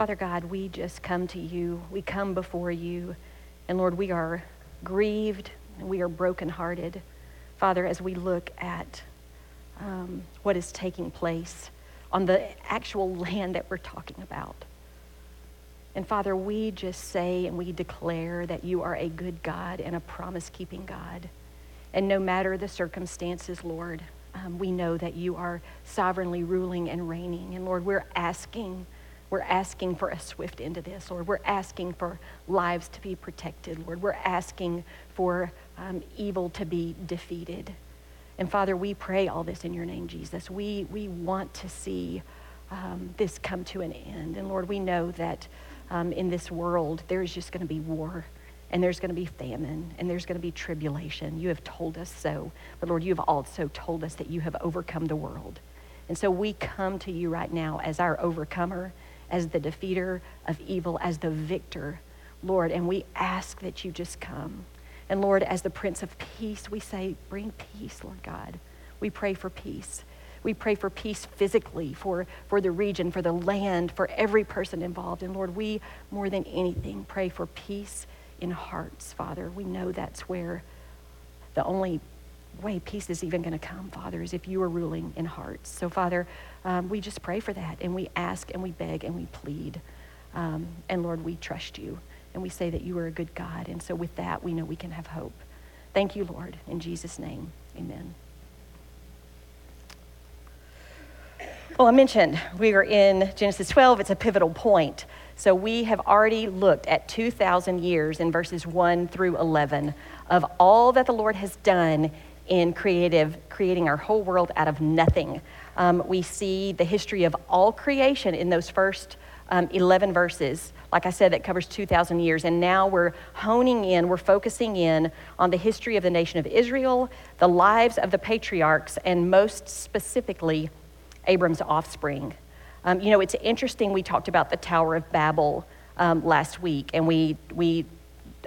Father God, we just come to you. We come before you. And Lord, we are grieved we are brokenhearted. Father, as we look at um, what is taking place on the actual land that we're talking about. And Father, we just say and we declare that you are a good God and a promise keeping God. And no matter the circumstances, Lord, um, we know that you are sovereignly ruling and reigning. And Lord, we're asking, we're asking for a swift end to this, Lord. We're asking for lives to be protected, Lord. We're asking for um, evil to be defeated. And Father, we pray all this in your name, Jesus. We, we want to see um, this come to an end. And Lord, we know that um, in this world, there's just going to be war and there's going to be famine and there's going to be tribulation. You have told us so. But Lord, you have also told us that you have overcome the world. And so we come to you right now as our overcomer, as the defeater of evil, as the victor, Lord, and we ask that you just come. And Lord, as the Prince of Peace, we say, bring peace, Lord God. We pray for peace. We pray for peace physically, for, for the region, for the land, for every person involved. And Lord, we more than anything pray for peace in hearts, Father. We know that's where the only way peace is even going to come, Father, is if you are ruling in hearts. So, Father, um, we just pray for that and we ask and we beg and we plead. Um, and Lord, we trust you and we say that you are a good God. And so, with that, we know we can have hope. Thank you, Lord. In Jesus' name, amen. Well, I mentioned we are in Genesis 12. It's a pivotal point. So we have already looked at 2,000 years in verses 1 through 11 of all that the Lord has done in creative, creating our whole world out of nothing. Um, we see the history of all creation in those first um, 11 verses. Like I said, that covers 2,000 years. And now we're honing in, we're focusing in on the history of the nation of Israel, the lives of the patriarchs, and most specifically, Abram's offspring. Um, you know, it's interesting. We talked about the Tower of Babel um, last week, and we, we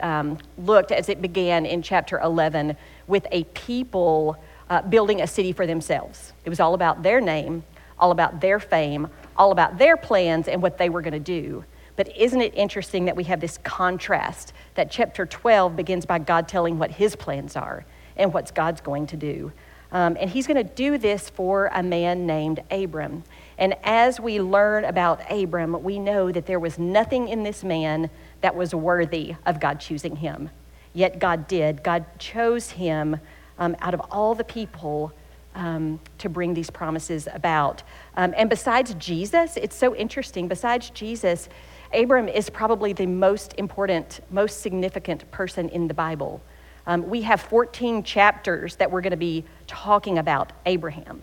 um, looked as it began in chapter 11 with a people uh, building a city for themselves. It was all about their name, all about their fame, all about their plans and what they were going to do. But isn't it interesting that we have this contrast that chapter 12 begins by God telling what his plans are and what God's going to do? Um, and he's going to do this for a man named Abram. And as we learn about Abram, we know that there was nothing in this man that was worthy of God choosing him. Yet God did. God chose him um, out of all the people um, to bring these promises about. Um, and besides Jesus, it's so interesting. Besides Jesus, Abram is probably the most important, most significant person in the Bible. Um, we have 14 chapters that we're going to be talking about Abraham.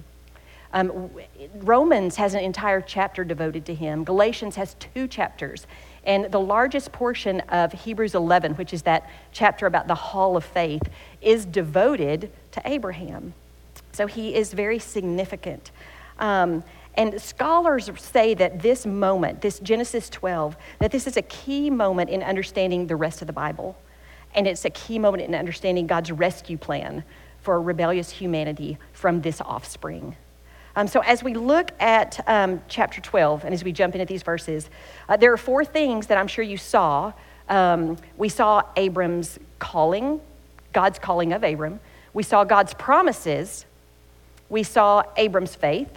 Um, Romans has an entire chapter devoted to him. Galatians has two chapters. And the largest portion of Hebrews 11, which is that chapter about the hall of faith, is devoted to Abraham. So he is very significant. Um, and scholars say that this moment, this Genesis 12, that this is a key moment in understanding the rest of the Bible. And it's a key moment in understanding God's rescue plan for rebellious humanity from this offspring. Um, so, as we look at um, chapter 12 and as we jump into these verses, uh, there are four things that I'm sure you saw. Um, we saw Abram's calling, God's calling of Abram. We saw God's promises. We saw Abram's faith.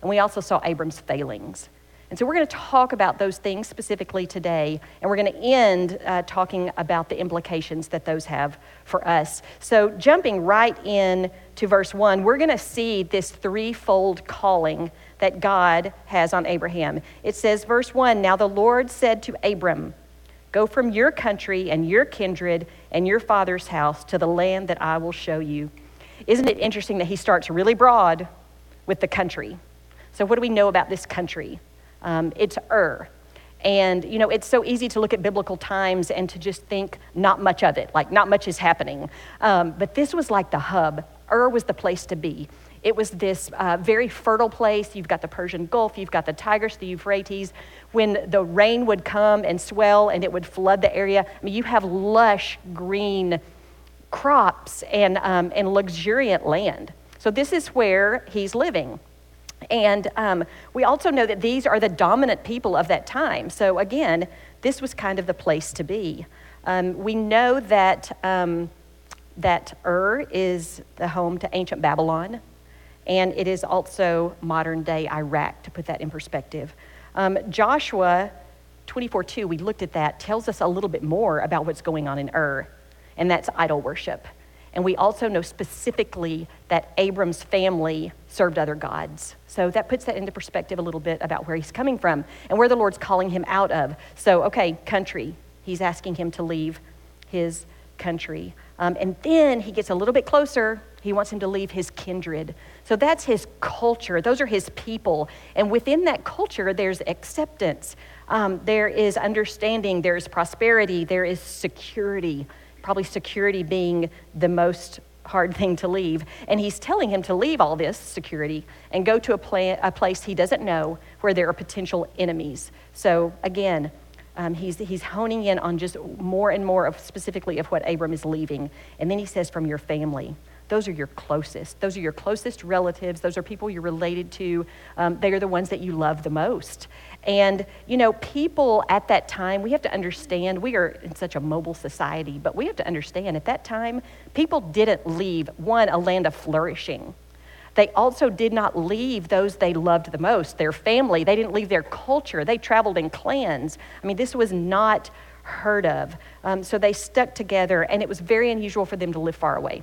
And we also saw Abram's failings. And so we're going to talk about those things specifically today, and we're going to end uh, talking about the implications that those have for us. So, jumping right in to verse 1, we're going to see this threefold calling that God has on Abraham. It says, verse 1 Now the Lord said to Abram, Go from your country and your kindred and your father's house to the land that I will show you. Isn't it interesting that he starts really broad with the country? So, what do we know about this country? Um, it's Ur. And, you know, it's so easy to look at biblical times and to just think not much of it, like not much is happening. Um, but this was like the hub. Ur was the place to be. It was this uh, very fertile place. You've got the Persian Gulf, you've got the Tigris, the Euphrates. When the rain would come and swell and it would flood the area, I mean, you have lush green crops and, um, and luxuriant land. So, this is where he's living. And um, we also know that these are the dominant people of that time. So, again, this was kind of the place to be. Um, we know that, um, that Ur is the home to ancient Babylon, and it is also modern day Iraq, to put that in perspective. Um, Joshua 24 2, we looked at that, tells us a little bit more about what's going on in Ur, and that's idol worship. And we also know specifically that Abram's family served other gods. So that puts that into perspective a little bit about where he's coming from and where the Lord's calling him out of. So, okay, country. He's asking him to leave his country. Um, and then he gets a little bit closer. He wants him to leave his kindred. So that's his culture. Those are his people. And within that culture, there's acceptance, um, there is understanding, there's prosperity, there is security probably security being the most hard thing to leave. And he's telling him to leave all this security and go to a, pla- a place he doesn't know where there are potential enemies. So again, um, he's, he's honing in on just more and more of specifically of what Abram is leaving. And then he says, from your family. Those are your closest. Those are your closest relatives. Those are people you're related to. Um, they are the ones that you love the most. And, you know, people at that time, we have to understand, we are in such a mobile society, but we have to understand at that time, people didn't leave, one, a land of flourishing. They also did not leave those they loved the most, their family. They didn't leave their culture. They traveled in clans. I mean, this was not heard of. Um, so they stuck together, and it was very unusual for them to live far away.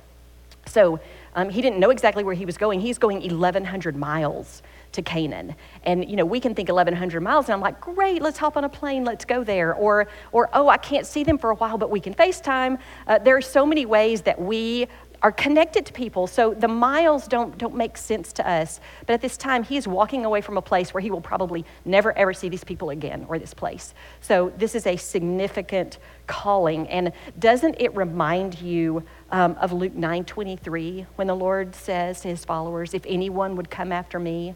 So um, he didn't know exactly where he was going. He's going 1,100 miles to Canaan. And, you know, we can think 1,100 miles, and I'm like, great, let's hop on a plane, let's go there. Or, or oh, I can't see them for a while, but we can FaceTime. Uh, there are so many ways that we are connected to people. So the miles don't, don't make sense to us. But at this time, he is walking away from a place where he will probably never ever see these people again or this place. So this is a significant calling. And doesn't it remind you um, of Luke 9 23 when the Lord says to his followers, If anyone would come after me,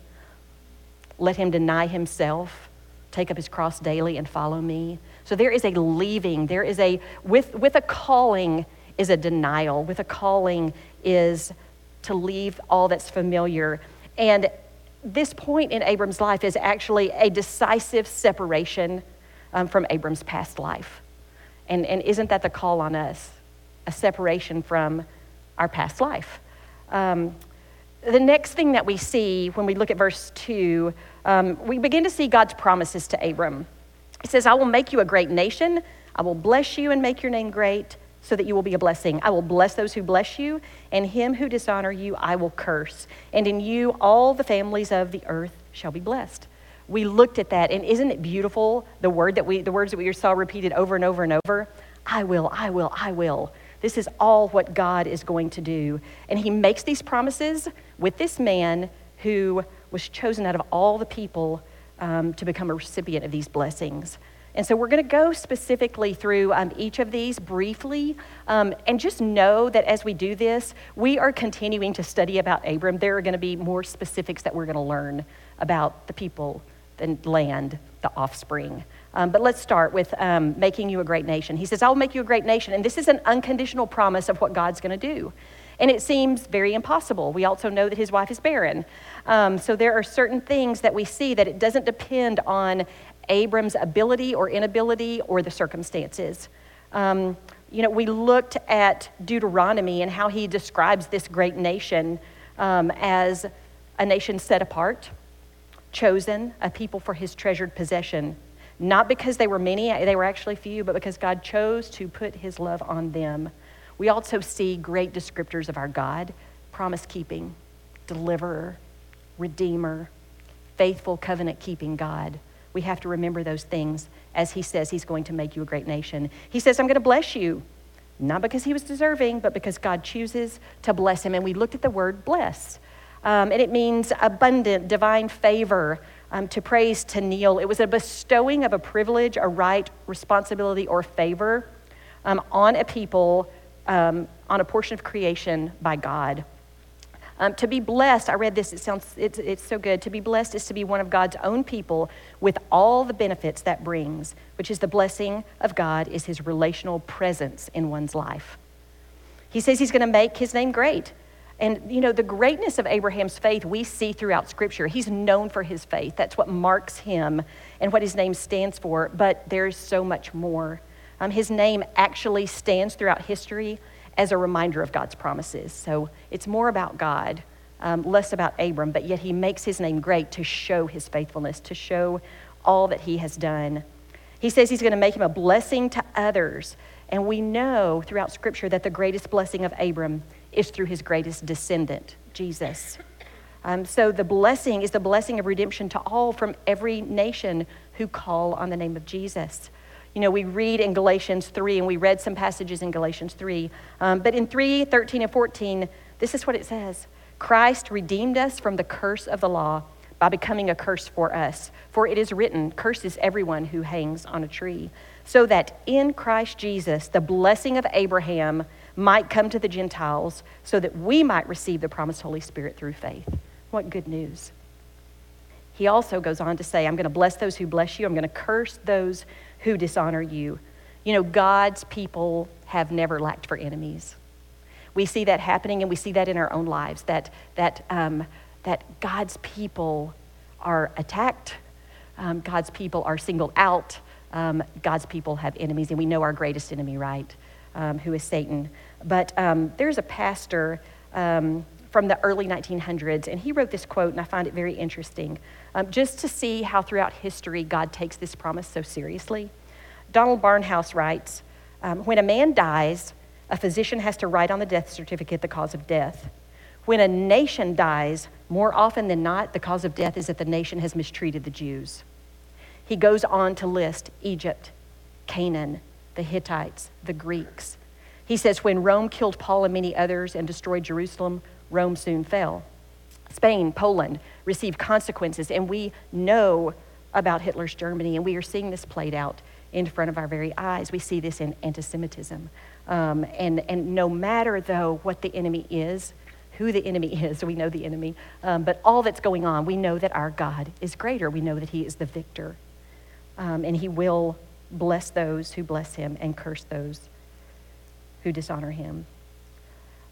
let him deny himself, take up his cross daily, and follow me. So there is a leaving. There is a, with, with a calling is a denial. With a calling is to leave all that's familiar. And this point in Abram's life is actually a decisive separation um, from Abram's past life. And, and isn't that the call on us? A separation from our past life. Um, the next thing that we see when we look at verse 2 um, we begin to see God's promises to Abram. He says, I will make you a great nation. I will bless you and make your name great so that you will be a blessing. I will bless those who bless you, and him who dishonor you I will curse. And in you all the families of the earth shall be blessed. We looked at that, and isn't it beautiful? The word that we, the words that we saw repeated over and over and over. I will, I will, I will. This is all what God is going to do. And he makes these promises with this man who was chosen out of all the people um, to become a recipient of these blessings. And so we're going to go specifically through um, each of these briefly um, and just know that as we do this, we are continuing to study about Abram. There are going to be more specifics that we're going to learn about the people, the land, the offspring. Um, but let's start with um, making you a great nation. He says, I will make you a great nation. And this is an unconditional promise of what God's going to do. And it seems very impossible. We also know that his wife is barren. Um, so there are certain things that we see that it doesn't depend on Abram's ability or inability or the circumstances. Um, you know, we looked at Deuteronomy and how he describes this great nation um, as a nation set apart, chosen, a people for his treasured possession. Not because they were many, they were actually few, but because God chose to put his love on them. We also see great descriptors of our God promise keeping, deliverer, redeemer, faithful covenant keeping God. We have to remember those things as he says he's going to make you a great nation. He says, I'm going to bless you, not because he was deserving, but because God chooses to bless him. And we looked at the word bless, um, and it means abundant, divine favor. Um, to praise, to kneel. It was a bestowing of a privilege, a right, responsibility, or favor um, on a people, um, on a portion of creation by God. Um, to be blessed, I read this, it sounds, it's, it's so good. To be blessed is to be one of God's own people with all the benefits that brings, which is the blessing of God, is his relational presence in one's life. He says he's going to make his name great. And, you know, the greatness of Abraham's faith we see throughout Scripture. He's known for his faith, that's what marks him and what his name stands for, but there's so much more. Um, his name actually stands throughout history as a reminder of God's promises. So it's more about God, um, less about Abram, but yet he makes his name great to show his faithfulness, to show all that he has done. He says he's going to make him a blessing to others. And we know throughout Scripture that the greatest blessing of Abram is through his greatest descendant, Jesus. Um, so the blessing is the blessing of redemption to all from every nation who call on the name of Jesus. You know, we read in Galatians 3, and we read some passages in Galatians 3. Um, but in 3 13 and 14, this is what it says Christ redeemed us from the curse of the law by becoming a curse for us. For it is written, Curses everyone who hangs on a tree. So that in Christ Jesus, the blessing of Abraham might come to the Gentiles, so that we might receive the promised Holy Spirit through faith. What good news! He also goes on to say, I'm going to bless those who bless you, I'm going to curse those who dishonor you. You know, God's people have never lacked for enemies. We see that happening, and we see that in our own lives that, that, um, that God's people are attacked, um, God's people are singled out, um, God's people have enemies, and we know our greatest enemy, right? Um, who is Satan. But um, there's a pastor um, from the early 1900s, and he wrote this quote, and I find it very interesting, um, just to see how throughout history God takes this promise so seriously. Donald Barnhouse writes um, When a man dies, a physician has to write on the death certificate the cause of death. When a nation dies, more often than not, the cause of death is that the nation has mistreated the Jews. He goes on to list Egypt, Canaan, the Hittites, the Greeks. He says, When Rome killed Paul and many others and destroyed Jerusalem, Rome soon fell. Spain, Poland received consequences, and we know about Hitler's Germany, and we are seeing this played out in front of our very eyes. We see this in anti Semitism. Um, and, and no matter, though, what the enemy is, who the enemy is, we know the enemy, um, but all that's going on, we know that our God is greater. We know that He is the victor. Um, and He will bless those who bless Him and curse those who dishonor Him.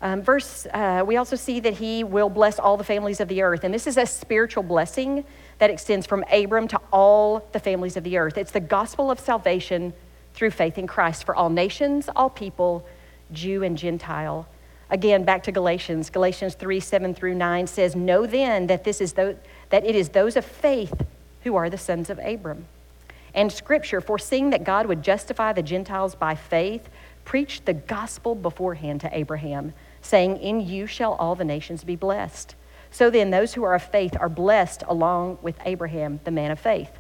Um, verse, uh, we also see that he will bless all the families of the earth. And this is a spiritual blessing that extends from Abram to all the families of the earth. It's the gospel of salvation through faith in Christ for all nations, all people, Jew and Gentile. Again, back to Galatians. Galatians 3 7 through 9 says, Know then that, this is that it is those of faith who are the sons of Abram. And Scripture, foreseeing that God would justify the Gentiles by faith, preached the gospel beforehand to Abraham saying, In you shall all the nations be blessed. So then, those who are of faith are blessed along with Abraham, the man of faith.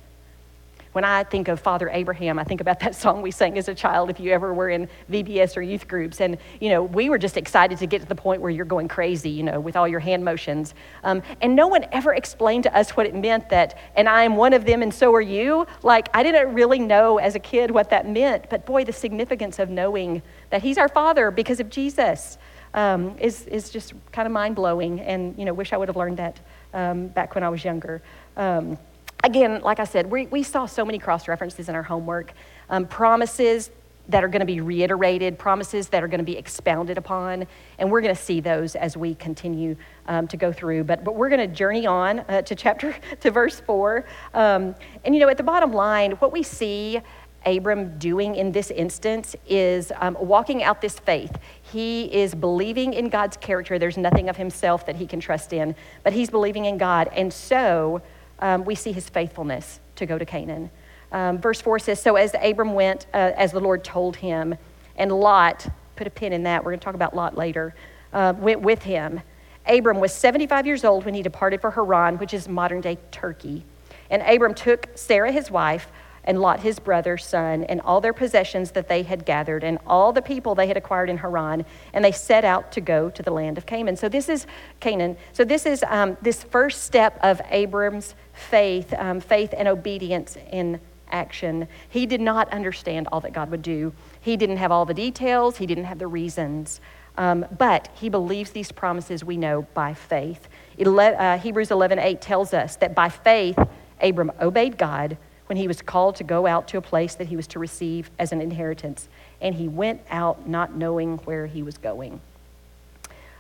When I think of Father Abraham, I think about that song we sang as a child if you ever were in VBS or youth groups. And, you know, we were just excited to get to the point where you're going crazy, you know, with all your hand motions. Um, and no one ever explained to us what it meant that, and I am one of them and so are you. Like, I didn't really know as a kid what that meant. But boy, the significance of knowing that He's our Father because of Jesus um, is, is just kind of mind blowing. And, you know, wish I would have learned that um, back when I was younger. Um, again, like I said, we, we saw so many cross references in our homework. Um, promises that are going to be reiterated, promises that are going to be expounded upon, and we're going to see those as we continue um, to go through. But, but we're going to journey on uh, to chapter, to verse 4. Um, and you know, at the bottom line, what we see Abram doing in this instance is um, walking out this faith. He is believing in God's character. There's nothing of himself that he can trust in, but he's believing in God. And so um, we see his faithfulness to go to Canaan. Um, verse 4 says So as Abram went, uh, as the Lord told him, and Lot, put a pin in that, we're going to talk about Lot later, uh, went with him. Abram was 75 years old when he departed for Haran, which is modern day Turkey. And Abram took Sarah, his wife, and Lot his brother's son, and all their possessions that they had gathered, and all the people they had acquired in Haran, and they set out to go to the land of Canaan. So this is Canaan. So this is um, this first step of Abram's faith, um, faith and obedience in action. He did not understand all that God would do. He didn't have all the details. He didn't have the reasons. Um, but he believes these promises we know by faith. Ele- uh, Hebrews 11:8 tells us that by faith Abram obeyed God when he was called to go out to a place that he was to receive as an inheritance. And he went out not knowing where he was going.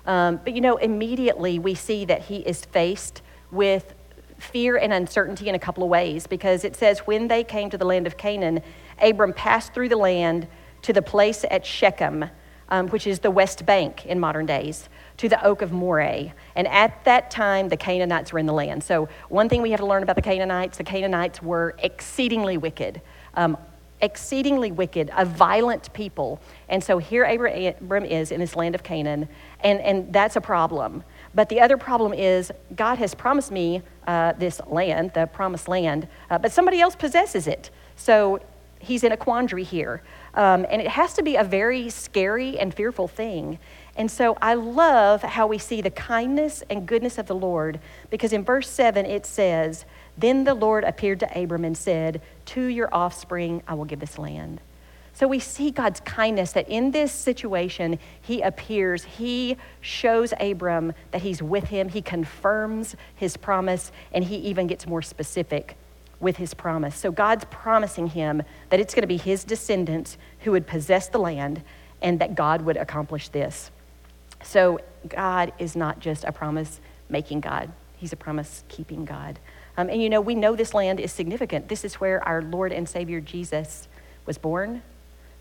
Um, but you know, immediately we see that he is faced with fear and uncertainty in a couple of ways because it says, when they came to the land of Canaan, Abram passed through the land to the place at Shechem, um, which is the West Bank in modern days, to the Oak of Moreh. And at that time, the Canaanites were in the land. So, one thing we have to learn about the Canaanites the Canaanites were exceedingly wicked. Um, exceedingly wicked, a violent people. And so here Abram is in this land of Canaan, and, and that's a problem. But the other problem is God has promised me uh, this land, the promised land, uh, but somebody else possesses it. So he's in a quandary here. Um, and it has to be a very scary and fearful thing. And so I love how we see the kindness and goodness of the Lord because in verse 7 it says, Then the Lord appeared to Abram and said, To your offspring I will give this land. So we see God's kindness that in this situation, He appears, He shows Abram that He's with him, He confirms His promise, and He even gets more specific with his promise. So God's promising him that it's going to be his descendants who would possess the land and that God would accomplish this. So God is not just a promise making God, he's a promise keeping God. Um, and you know, we know this land is significant. This is where our Lord and Savior Jesus was born,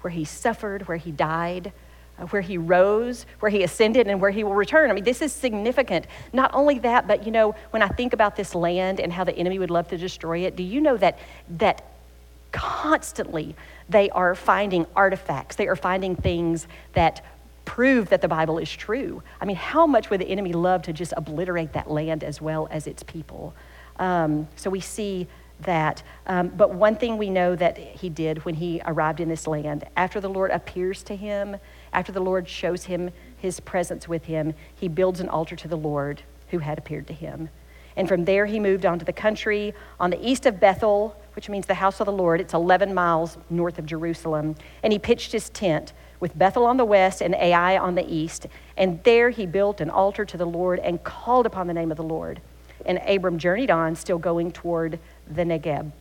where he suffered, where he died, uh, where he rose, where he ascended, and where he will return. I mean, this is significant. Not only that, but you know, when I think about this land and how the enemy would love to destroy it, do you know that that constantly they are finding artifacts, they are finding things that prove that the Bible is true. I mean, how much would the enemy love to just obliterate that land as well as its people? Um, so we see that. Um, but one thing we know that he did when he arrived in this land, after the Lord appears to him after the Lord shows him his presence with him, he builds an altar to the Lord who had appeared to him. And from there, he moved on to the country on the east of Bethel, which means the house of the Lord. It's 11 miles north of Jerusalem. And he pitched his tent with Bethel on the west and Ai on the east. And there he built an altar to the Lord and called upon the name of the Lord. And Abram journeyed on, still going toward the Negeb.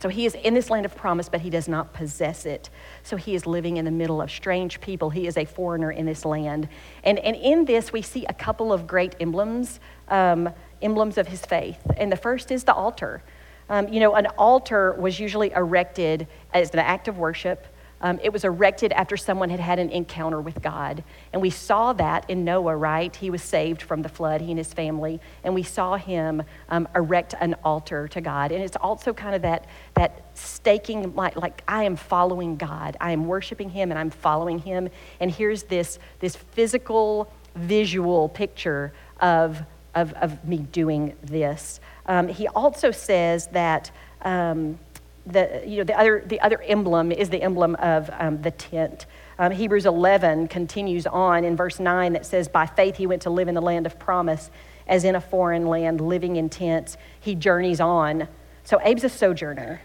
So he is in this land of promise, but he does not possess it. So he is living in the middle of strange people. He is a foreigner in this land. And, and in this, we see a couple of great emblems, um, emblems of his faith. And the first is the altar. Um, you know, an altar was usually erected as an act of worship. Um, it was erected after someone had had an encounter with God. And we saw that in Noah, right? He was saved from the flood, he and his family. And we saw him um, erect an altar to God. And it's also kind of that, that staking, like, like I am following God. I am worshiping him and I'm following him. And here's this, this physical, visual picture of, of, of me doing this. Um, he also says that. Um, the, you know, the, other, the other emblem is the emblem of um, the tent. Um, Hebrews 11 continues on in verse 9 that says, By faith he went to live in the land of promise, as in a foreign land, living in tents. He journeys on. So Abe's a sojourner.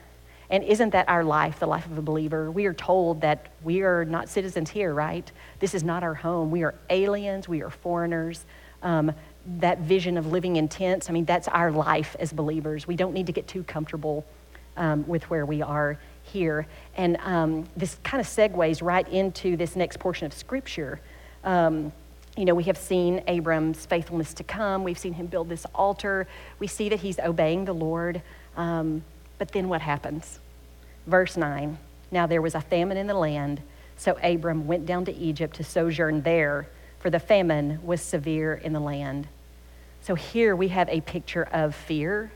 And isn't that our life, the life of a believer? We are told that we are not citizens here, right? This is not our home. We are aliens, we are foreigners. Um, that vision of living in tents, I mean, that's our life as believers. We don't need to get too comfortable um, with where we are here. And um, this kind of segues right into this next portion of Scripture. Um, you know, we have seen Abram's faithfulness to come. We've seen him build this altar. We see that he's obeying the Lord. Um, but then what happens? Verse 9 Now there was a famine in the land, so Abram went down to Egypt to sojourn there, for the famine was severe in the land. So here we have a picture of fear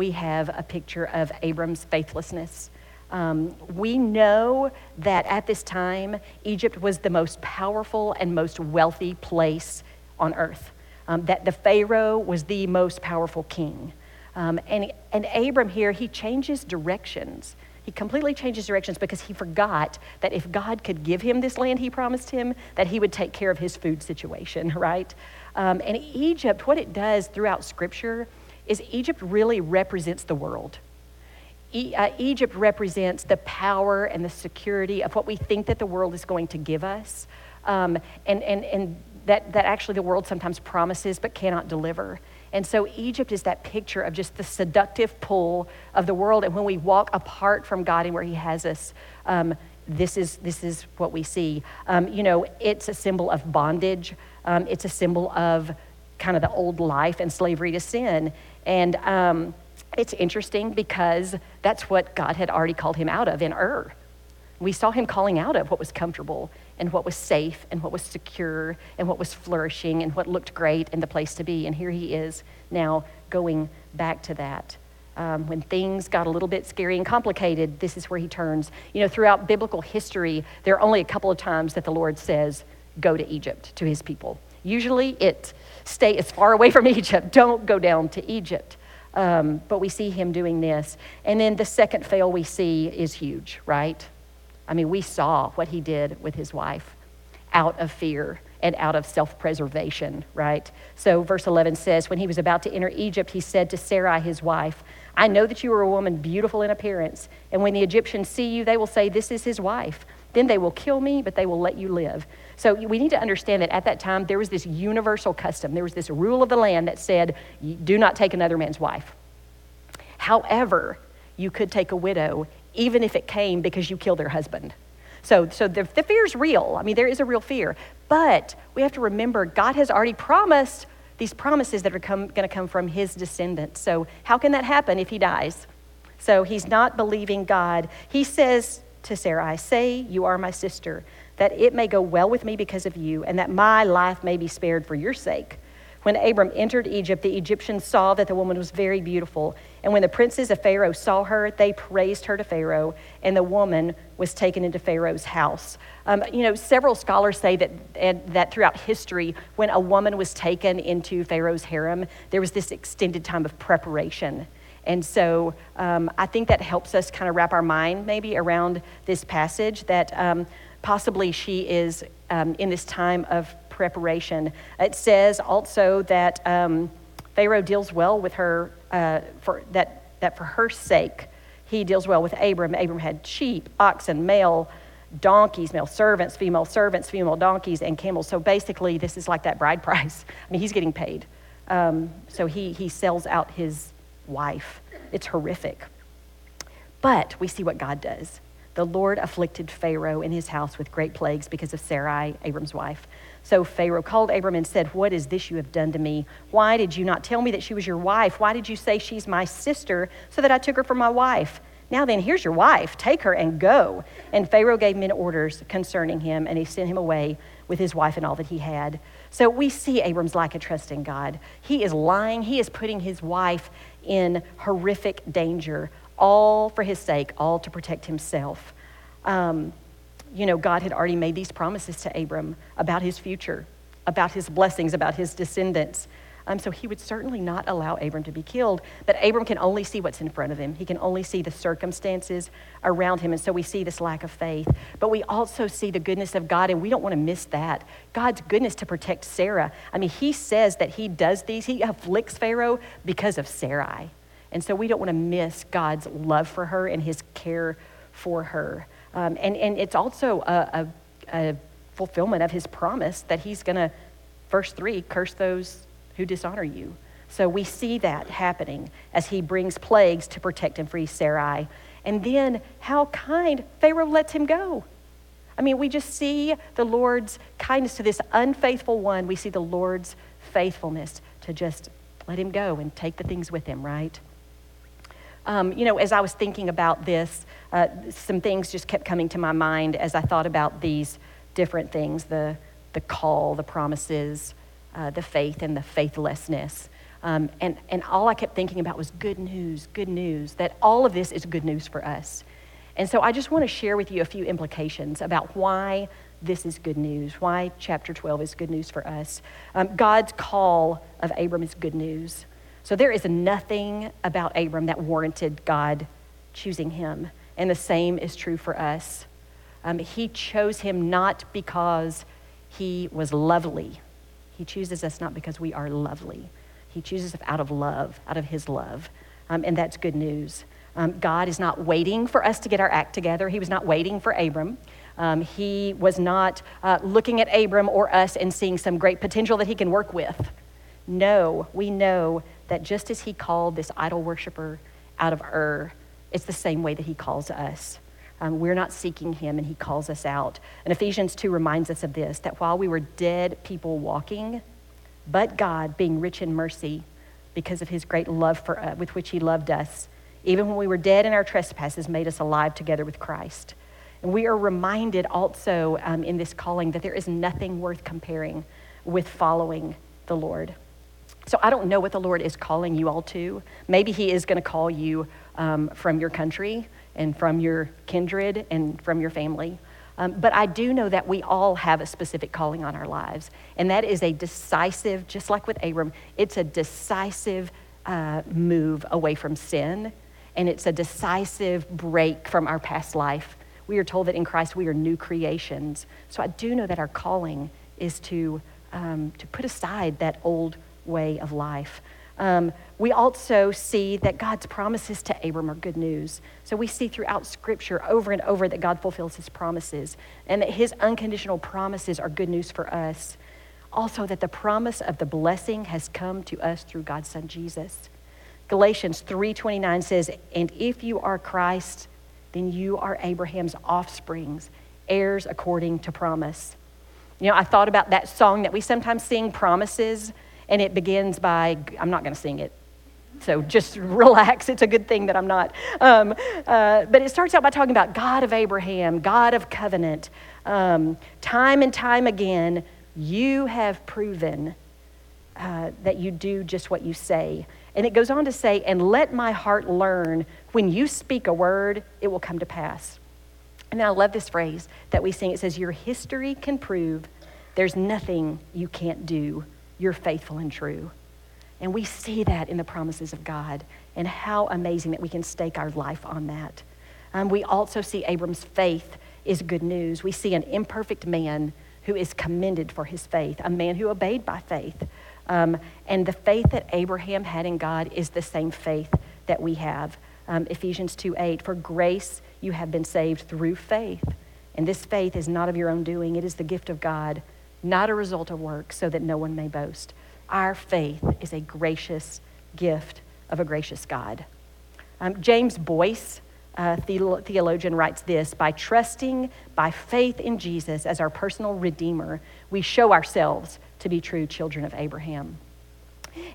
we have a picture of Abram's faithlessness. Um, we know that at this time, Egypt was the most powerful and most wealthy place on earth, um, that the Pharaoh was the most powerful king. Um, and, and Abram here, he changes directions. He completely changes directions because he forgot that if God could give him this land he promised him, that he would take care of his food situation, right? Um, and Egypt, what it does throughout Scripture is Egypt really represents the world. E- uh, Egypt represents the power and the security of what we think that the world is going to give us. Um, and, and, and that, that actually the world sometimes promises but cannot deliver. And so Egypt is that picture of just the seductive pull of the world. And when we walk apart from God and where He has us, um, this is, this is what we see. Um, you know, it's a symbol of bondage, um, it's a symbol of kind of the old life and slavery to sin. And um, it's interesting because that's what God had already called him out of in Ur. We saw him calling out of what was comfortable and what was safe and what was secure and what was flourishing and what looked great and the place to be. And here he is now going back to that. Um, when things got a little bit scary and complicated, this is where he turns. You know, throughout biblical history, there are only a couple of times that the Lord says, Go to Egypt to his people. Usually it stay as far away from Egypt. Don't go down to Egypt. Um, but we see him doing this. And then the second fail we see is huge, right? I mean, we saw what he did with his wife out of fear and out of self preservation, right? So, verse 11 says, When he was about to enter Egypt, he said to Sarai, his wife, I know that you are a woman beautiful in appearance, and when the Egyptians see you, they will say, This is his wife. Then they will kill me, but they will let you live. So we need to understand that at that time, there was this universal custom. There was this rule of the land that said, Do not take another man's wife. However, you could take a widow, even if it came because you killed their husband. So, so the, the fear is real. I mean, there is a real fear. But we have to remember God has already promised these promises that are going to come from his descendants. So, how can that happen if he dies? So, he's not believing God. He says to Sarai, Say, you are my sister, that it may go well with me because of you, and that my life may be spared for your sake. When Abram entered Egypt, the Egyptians saw that the woman was very beautiful. And when the princes of Pharaoh saw her, they praised her to Pharaoh, and the woman was taken into Pharaoh's house. Um, you know, several scholars say that, that throughout history, when a woman was taken into Pharaoh's harem, there was this extended time of preparation. And so um, I think that helps us kind of wrap our mind maybe around this passage that um, possibly she is um, in this time of preparation. It says also that um, Pharaoh deals well with her, uh, for, that, that for her sake, he deals well with Abram. Abram had sheep, oxen, male donkeys, male servants, female servants, female donkeys, and camels. So basically, this is like that bride price. I mean, he's getting paid. Um, so he, he sells out his wife. It's horrific. But we see what God does. The Lord afflicted Pharaoh and his house with great plagues because of Sarai, Abram's wife. So Pharaoh called Abram and said, What is this you have done to me? Why did you not tell me that she was your wife? Why did you say she's my sister so that I took her for my wife? Now then, here's your wife. Take her and go. And Pharaoh gave men orders concerning him, and he sent him away with his wife and all that he had. So we see Abram's lack of trust in God. He is lying, he is putting his wife in horrific danger, all for his sake, all to protect himself. Um, you know, God had already made these promises to Abram about his future, about his blessings, about his descendants. Um, so he would certainly not allow Abram to be killed. But Abram can only see what's in front of him. He can only see the circumstances around him. And so we see this lack of faith. But we also see the goodness of God, and we don't want to miss that. God's goodness to protect Sarah. I mean, he says that he does these, he afflicts Pharaoh because of Sarai. And so we don't want to miss God's love for her and his care for her. Um, and, and it's also a, a, a fulfillment of his promise that he's going to, verse 3, curse those who dishonor you. So we see that happening as he brings plagues to protect and free Sarai. And then how kind Pharaoh lets him go. I mean, we just see the Lord's kindness to this unfaithful one. We see the Lord's faithfulness to just let him go and take the things with him, right? Um, you know, as I was thinking about this, uh, some things just kept coming to my mind as I thought about these different things the, the call, the promises, uh, the faith, and the faithlessness. Um, and, and all I kept thinking about was good news, good news, that all of this is good news for us. And so I just want to share with you a few implications about why this is good news, why chapter 12 is good news for us. Um, God's call of Abram is good news. So there is nothing about Abram that warranted God choosing him. And the same is true for us. Um, he chose him not because he was lovely. He chooses us not because we are lovely. He chooses us out of love, out of his love. Um, and that's good news. Um, God is not waiting for us to get our act together. He was not waiting for Abram. Um, he was not uh, looking at Abram or us and seeing some great potential that he can work with. No, we know that just as he called this idol worshiper out of Ur, it's the same way that he calls us. Um, we're not seeking him, and he calls us out. And Ephesians 2 reminds us of this that while we were dead people walking, but God, being rich in mercy, because of his great love for uh, with which he loved us, even when we were dead in our trespasses, made us alive together with Christ. And we are reminded also um, in this calling that there is nothing worth comparing with following the Lord. So I don't know what the Lord is calling you all to. Maybe He is going to call you um, from your country and from your kindred and from your family. Um, but I do know that we all have a specific calling on our lives. And that is a decisive, just like with Abram, it's a decisive uh, move away from sin. And it's a decisive break from our past life. We are told that in Christ we are new creations. So I do know that our calling is to, um, to put aside that old way of life. Um, we also see that God's promises to Abram are good news. So we see throughout Scripture over and over that God fulfills his promises and that his unconditional promises are good news for us. Also, that the promise of the blessing has come to us through God's Son Jesus. Galatians 3:29 says, "And if you are Christ, then you are Abraham's offsprings, heirs according to promise." You know, I thought about that song that we sometimes sing, Promises and it begins by, I'm not going to sing it. So just relax. It's a good thing that I'm not. Um, uh, but it starts out by talking about God of Abraham, God of covenant. Um, time and time again, you have proven uh, that you do just what you say. And it goes on to say, and let my heart learn when you speak a word, it will come to pass. And I love this phrase that we sing. It says, Your history can prove there's nothing you can't do you're faithful and true. And we see that in the promises of God, and how amazing that we can stake our life on that. Um, we also see Abram's faith is good news. We see an imperfect man who is commended for his faith, a man who obeyed by faith. Um, and the faith that Abraham had in God is the same faith that we have. Um, Ephesians 2 8, for grace you have been saved through faith. And this faith is not of your own doing, it is the gift of God not a result of work, so that no one may boast. Our faith is a gracious gift of a gracious God. Um, James Boice, a theologian, writes this By trusting by faith in Jesus as our personal Redeemer, we show ourselves to be true children of Abraham.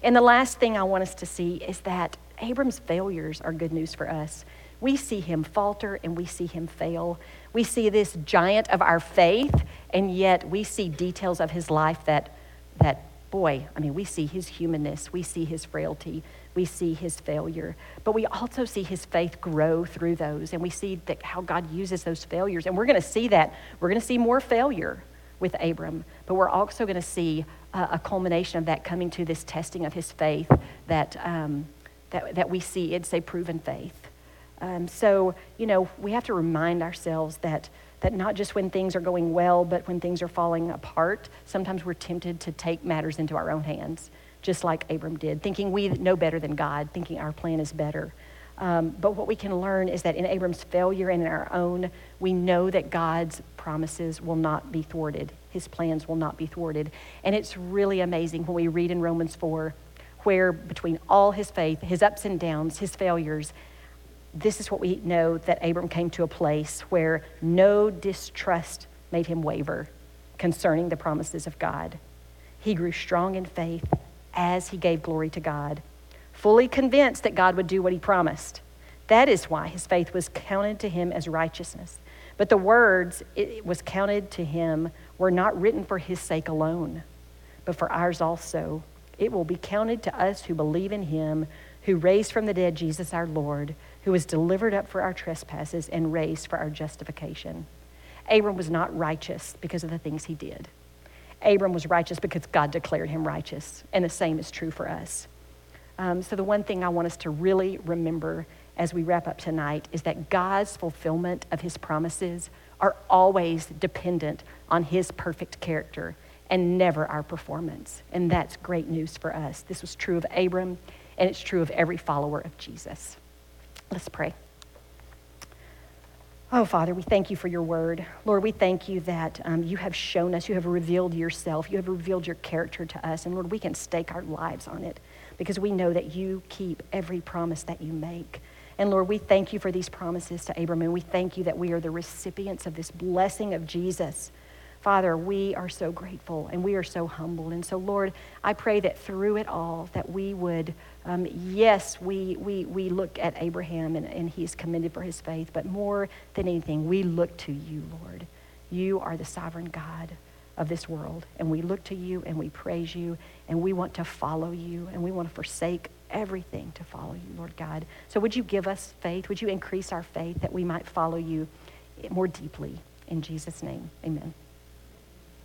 And the last thing I want us to see is that Abram's failures are good news for us. We see him falter and we see him fail. We see this giant of our faith, and yet we see details of his life that, that boy, I mean, we see his humanness, we see his frailty, we see his failure, but we also see his faith grow through those, and we see that how God uses those failures. And we're going to see that. We're going to see more failure with Abram, but we're also going to see a, culmination of that coming to this testing of his faith that, um, that, that we see. It's a proven faith. Um, so, you know, we have to remind ourselves that, that not just when things are going well, but when things are falling apart, sometimes we're tempted to take matters into our own hands, just like Abram did, thinking we know better than God, thinking our plan is better. Um, but what we can learn is that in Abram's failure and in our own, we know that God's promises will not be thwarted. His plans will not be thwarted. And it's really amazing when we read in Romans 4, where between all his faith, his ups and downs, his failures, this is what we know that Abram came to a place where no distrust made him waver concerning the promises of God. He grew strong in faith as he gave glory to God, fully convinced that God would do what he promised. That is why his faith was counted to him as righteousness. But the words it was counted to him were not written for his sake alone, but for ours also. It will be counted to us who believe in him who raised from the dead Jesus our Lord who was delivered up for our trespasses and raised for our justification. Abram was not righteous because of the things he did. Abram was righteous because God declared him righteous, and the same is true for us. Um, so, the one thing I want us to really remember as we wrap up tonight is that God's fulfillment of his promises are always dependent on his perfect character and never our performance. And that's great news for us. This was true of Abram, and it's true of every follower of Jesus. Let's pray. Oh, Father, we thank you for your word. Lord, we thank you that um, you have shown us, you have revealed yourself, you have revealed your character to us. And Lord, we can stake our lives on it because we know that you keep every promise that you make. And Lord, we thank you for these promises to Abram, and we thank you that we are the recipients of this blessing of Jesus. Father, we are so grateful and we are so humbled. And so, Lord, I pray that through it all, that we would, um, yes, we, we, we look at Abraham and, and he's commended for his faith, but more than anything, we look to you, Lord. You are the sovereign God of this world. And we look to you and we praise you and we want to follow you and we want to forsake everything to follow you, Lord God. So would you give us faith? Would you increase our faith that we might follow you more deeply? In Jesus' name, amen.